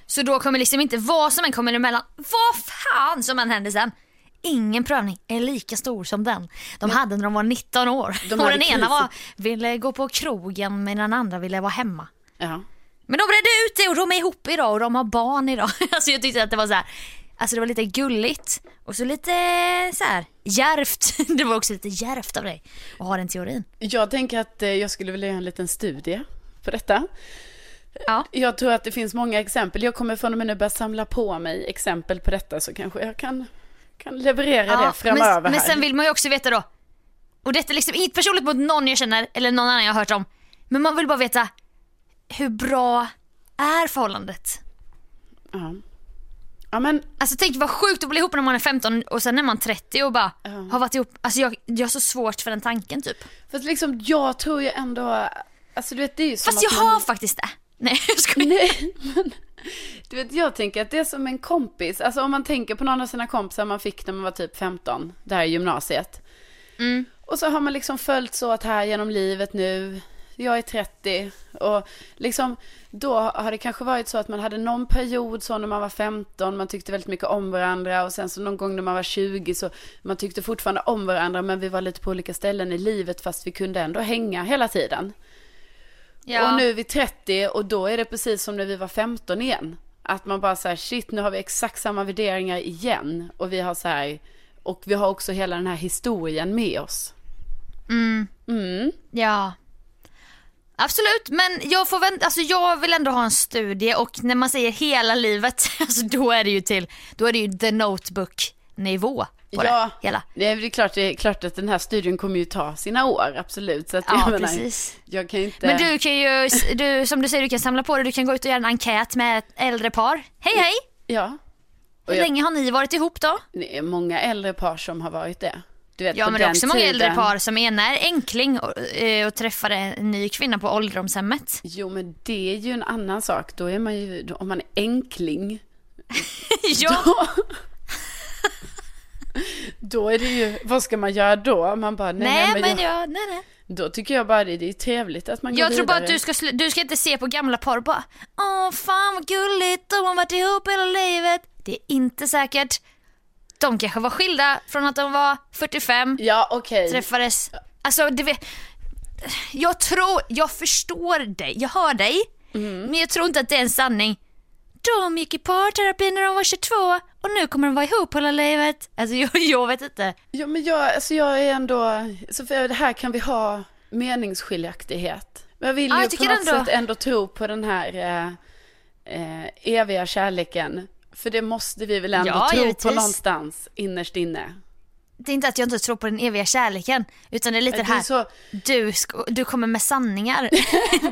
Så då kommer liksom inte vad som än kommer emellan, vad fan som än händer sen. Ingen prövning är lika stor som den de hade när de var 19 år. De och den ena var, ville gå på krogen men den andra ville vara hemma. Ja. Men de redde ut det och de är ihop idag och de har barn idag. Alltså jag tyckte att det var så här, alltså det var lite gulligt och så lite så här djärvt. Det var också lite djärvt av dig att ha den teorin. Jag tänker att eh, jag skulle vilja göra en liten studie på detta. Ja. Jag tror att det finns många exempel. Jag kommer från och med nu börja samla på mig exempel på detta så kanske jag kan, kan leverera det framöver men, men sen vill man ju också veta då, och detta är liksom inget personligt mot någon jag känner eller någon annan jag har hört om, men man vill bara veta hur bra är förhållandet? Ja. ja men Alltså tänk vad sjukt att bli ihop när man är 15 och sen är man 30 och bara Ja. har varit ihop, alltså jag, jag har så svårt för den tanken typ. Fast liksom, jag tror ju ändå, alltså du vet det är ju som Fast att jag man... har faktiskt det. Nej jag skojar. Nej, men du vet jag tänker att det är som en kompis, alltså om man tänker på någon av sina kompisar man fick när man var typ 15, det här är gymnasiet. Mm. Och så har man liksom följt så att här genom livet nu, jag är 30 och liksom då har det kanske varit så att man hade någon period så när man var 15, man tyckte väldigt mycket om varandra och sen så någon gång när man var 20 så man tyckte fortfarande om varandra men vi var lite på olika ställen i livet fast vi kunde ändå hänga hela tiden. Ja. Och nu är vi 30 och då är det precis som när vi var 15 igen. Att man bara säger shit nu har vi exakt samma värderingar igen. Och vi har så här, och vi har också hela den här historien med oss. Mm. Mm. Ja. Absolut, men jag får vänta, alltså jag vill ändå ha en studie och när man säger hela livet, alltså då är det ju till, då är det ju the notebook nivå på Ja. det hela. Det är, klart, det är klart att den här studien kommer ju ta sina år, absolut. Så att Ja, jag menar, precis. Jag kan inte... Men du kan ju, du, som du säger, du kan samla på dig, du kan gå ut och göra en enkät med ett äldre par. Hej hej! Ja. Hur jag, länge har ni varit ihop då? det är många äldre par som har varit det. Vet, Ja men det är också många äldre tiden- par som ena är enkling och, eh, och träffade en ny kvinna på ålderdomshemmet. Jo men det är ju en annan sak. Då är man ju, då, om man är enkling, ja, då, då är det ju, vad ska man göra då? Man bara, nej, nej men, men jag, jag, nej nej. då tycker jag bara det, det är trevligt att man går Jag tror bara vidare. att du ska, du ska inte se på gamla par och bara Åh fan vad gulligt, de har varit ihop hela livet. Det är inte säkert. De kanske var skilda från att de var 45, Ja okej. träffades. Alltså vet, jag tror, jag förstår dig, jag hör dig. Mm. Men jag tror inte att det är en sanning. De gick i parterapi när de var 22 och nu kommer de vara ihop hela livet. Alltså jag, jag vet inte. Ja, men jag, alltså jag är ändå, Sofia, det här kan vi ha meningsskiljaktighet. Men jag vill Ja, ju jag på något ändå- sätt ändå tro på den här eh, eh, eviga kärleken. För det måste vi väl ändå Ja, tro givetvis. på någonstans innerst inne. Det är inte att jag inte tror på den eviga kärleken. Utan det är lite det Det är här, så- du, du kommer med sanningar.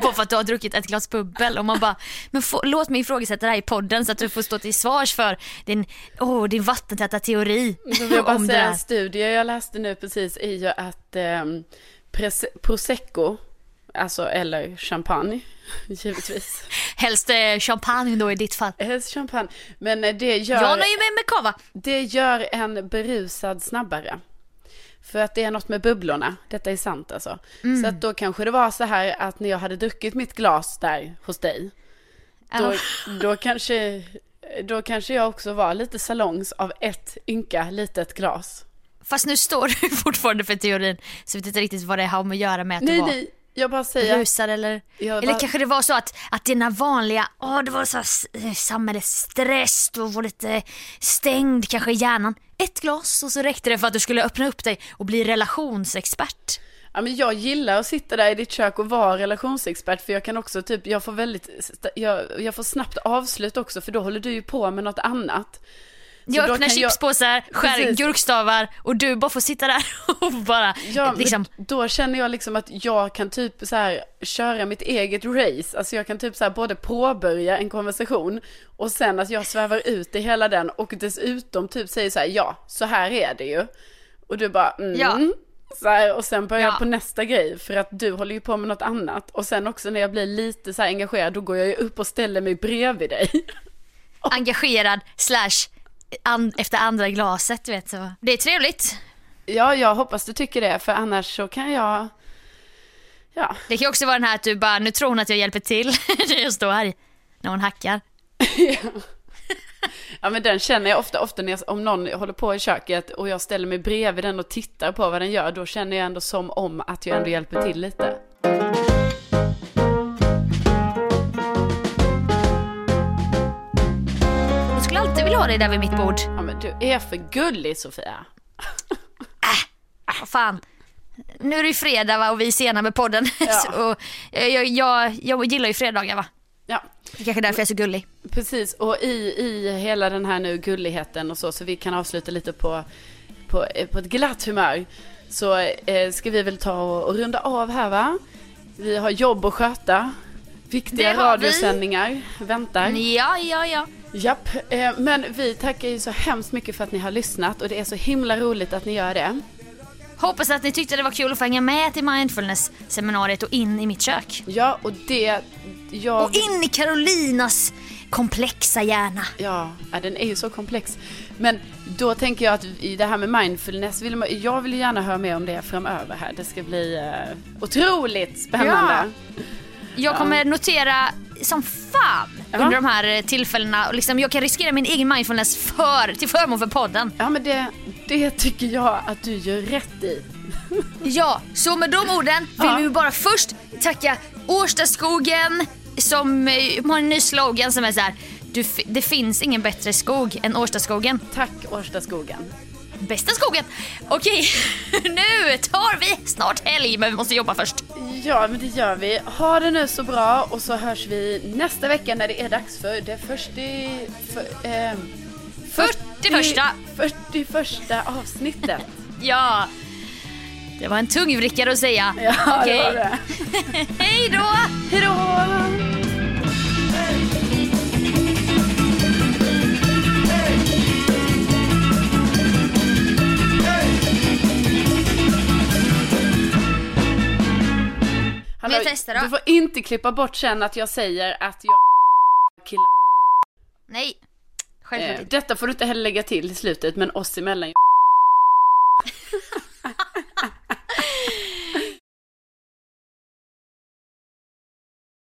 bara för att du har druckit ett glas bubbel. Och man bara, men få, låt mig ifrågasätta det här i podden så att du får stå till svars för din, oh, din vattentäta teori. Då vill jag bara om säga en studie jag läste nu precis är ju att eh, prosecco, alltså eller champagne, givetvis. Helst eh, champagne då i ditt fall. Helst champagne. Men eh, det gör, Jag nöjer mig med kava. det gör en berusad snabbare. För att det är något med bubblorna, detta är sant alltså. Mm. Så att då kanske det var så här att när jag hade druckit mitt glas där hos dig, då, Ja. då, kanske, då kanske jag också var lite salongs av ett ynka litet glas. Fast nu står du fortfarande för teorin så vet inte riktigt vad det har med att göra med att Nej, du var nej, jag bara säger, berusad eller, Jag eller bara- kanske det var så att, att dina vanliga, åh det var så här, s- eh, samhällets stress, du var lite stängd kanske i hjärnan. Ett glas och så räckte det för att du skulle öppna upp dig och bli relationsexpert. Ja, men jag gillar att sitta där i ditt kök och vara relationsexpert för jag kan också typ, jag får väldigt, jag, jag får snabbt avslut också för då håller du ju på med något annat. Jag öppnar kan jag- chipspåsar, skär Precis. gurkstavar och du bara får sitta där och bara Ja, liksom, då känner jag liksom att jag kan typ så här köra mitt eget race. Alltså jag kan typ så här både påbörja en konversation och sen att jag svävar ut i hela den och dessutom typ säger så här, ja, så här är det ju. Och du bara, mm. Ja. Så här, och sen börjar Ja. jag på nästa grej för att du håller ju på med något annat. Och sen också när jag blir lite så här engagerad då går jag ju upp och ställer mig bredvid dig. engagerad slash an, efter andra glaset du vet så. Det är trevligt. Ja, jag hoppas du tycker det för annars så kan jag, ja. Det kan ju också vara den här att du bara, nu tror hon att jag hjälper till när jag står här när hon hackar. Ja men den känner jag ofta, ofta när jag, om någon håller på i köket och jag ställer mig bredvid den och tittar på vad den gör, då känner jag ändå som om att jag ändå hjälper till lite. Ha dig där vid mitt bord. Ja men du är för gullig Sofia. Vad fan. Nu är det ju fredag va och vi är sena med podden. Ja. Så, och jag, jag, jag gillar ju fredagar va. Ja, Det är kanske därför jag är så gullig. precis. Och i, i hela den här nu gulligheten och så, så vi kan avsluta lite på, på, eh, på ett glatt humör. Så eh, ska vi väl ta och, och runda av här va? Vi har jobb att sköta. Viktiga har vi. radiosändningar väntar. Ja, ja, ja. Japp, eh, men vi tackar ju så hemskt mycket för att ni har lyssnat och det är så himla roligt att ni gör det. Hoppas att ni tyckte det var kul att få hänga med till mindfulness-seminariet och in i mitt kök. Ja, och det... Jag, Och in i Carolinas komplexa hjärna. Ja, ja, den är ju så komplex. Men då tänker jag att i det här med mindfulness, vill man, jag vill gärna höra mer om det framöver här. Det ska bli eh, otroligt spännande. Jag kommer notera som fan Ja. under de här eh, tillfällena. Och liksom, jag kan riskera min egen mindfulness för, till förmån för podden. Ja, men det, det tycker jag att du gör rätt i. Ja, så med de orden vill Ja. vi bara först tacka Årstaskogen som eh, har en ny slogan som är så här. Det finns ingen bättre skog än Årstaskogen. Tack Årstaskogen. Bästa skogen. Okej, nu tar vi snart helg men vi måste jobba först. Ja, men det gör vi. Ha det nu så bra och så hörs vi nästa vecka när det är dags för det första... För, eh, 41. 41 avsnittet. Ja, det var en tungvrickare att säga. Ja, det Okej. var det. Hej då! Hallå, Men testa då. Du får inte klippa bort sen att jag säger att jag killar. Nej. Självklart eh, Detta får du inte heller lägga till i slutet, men oss emellan.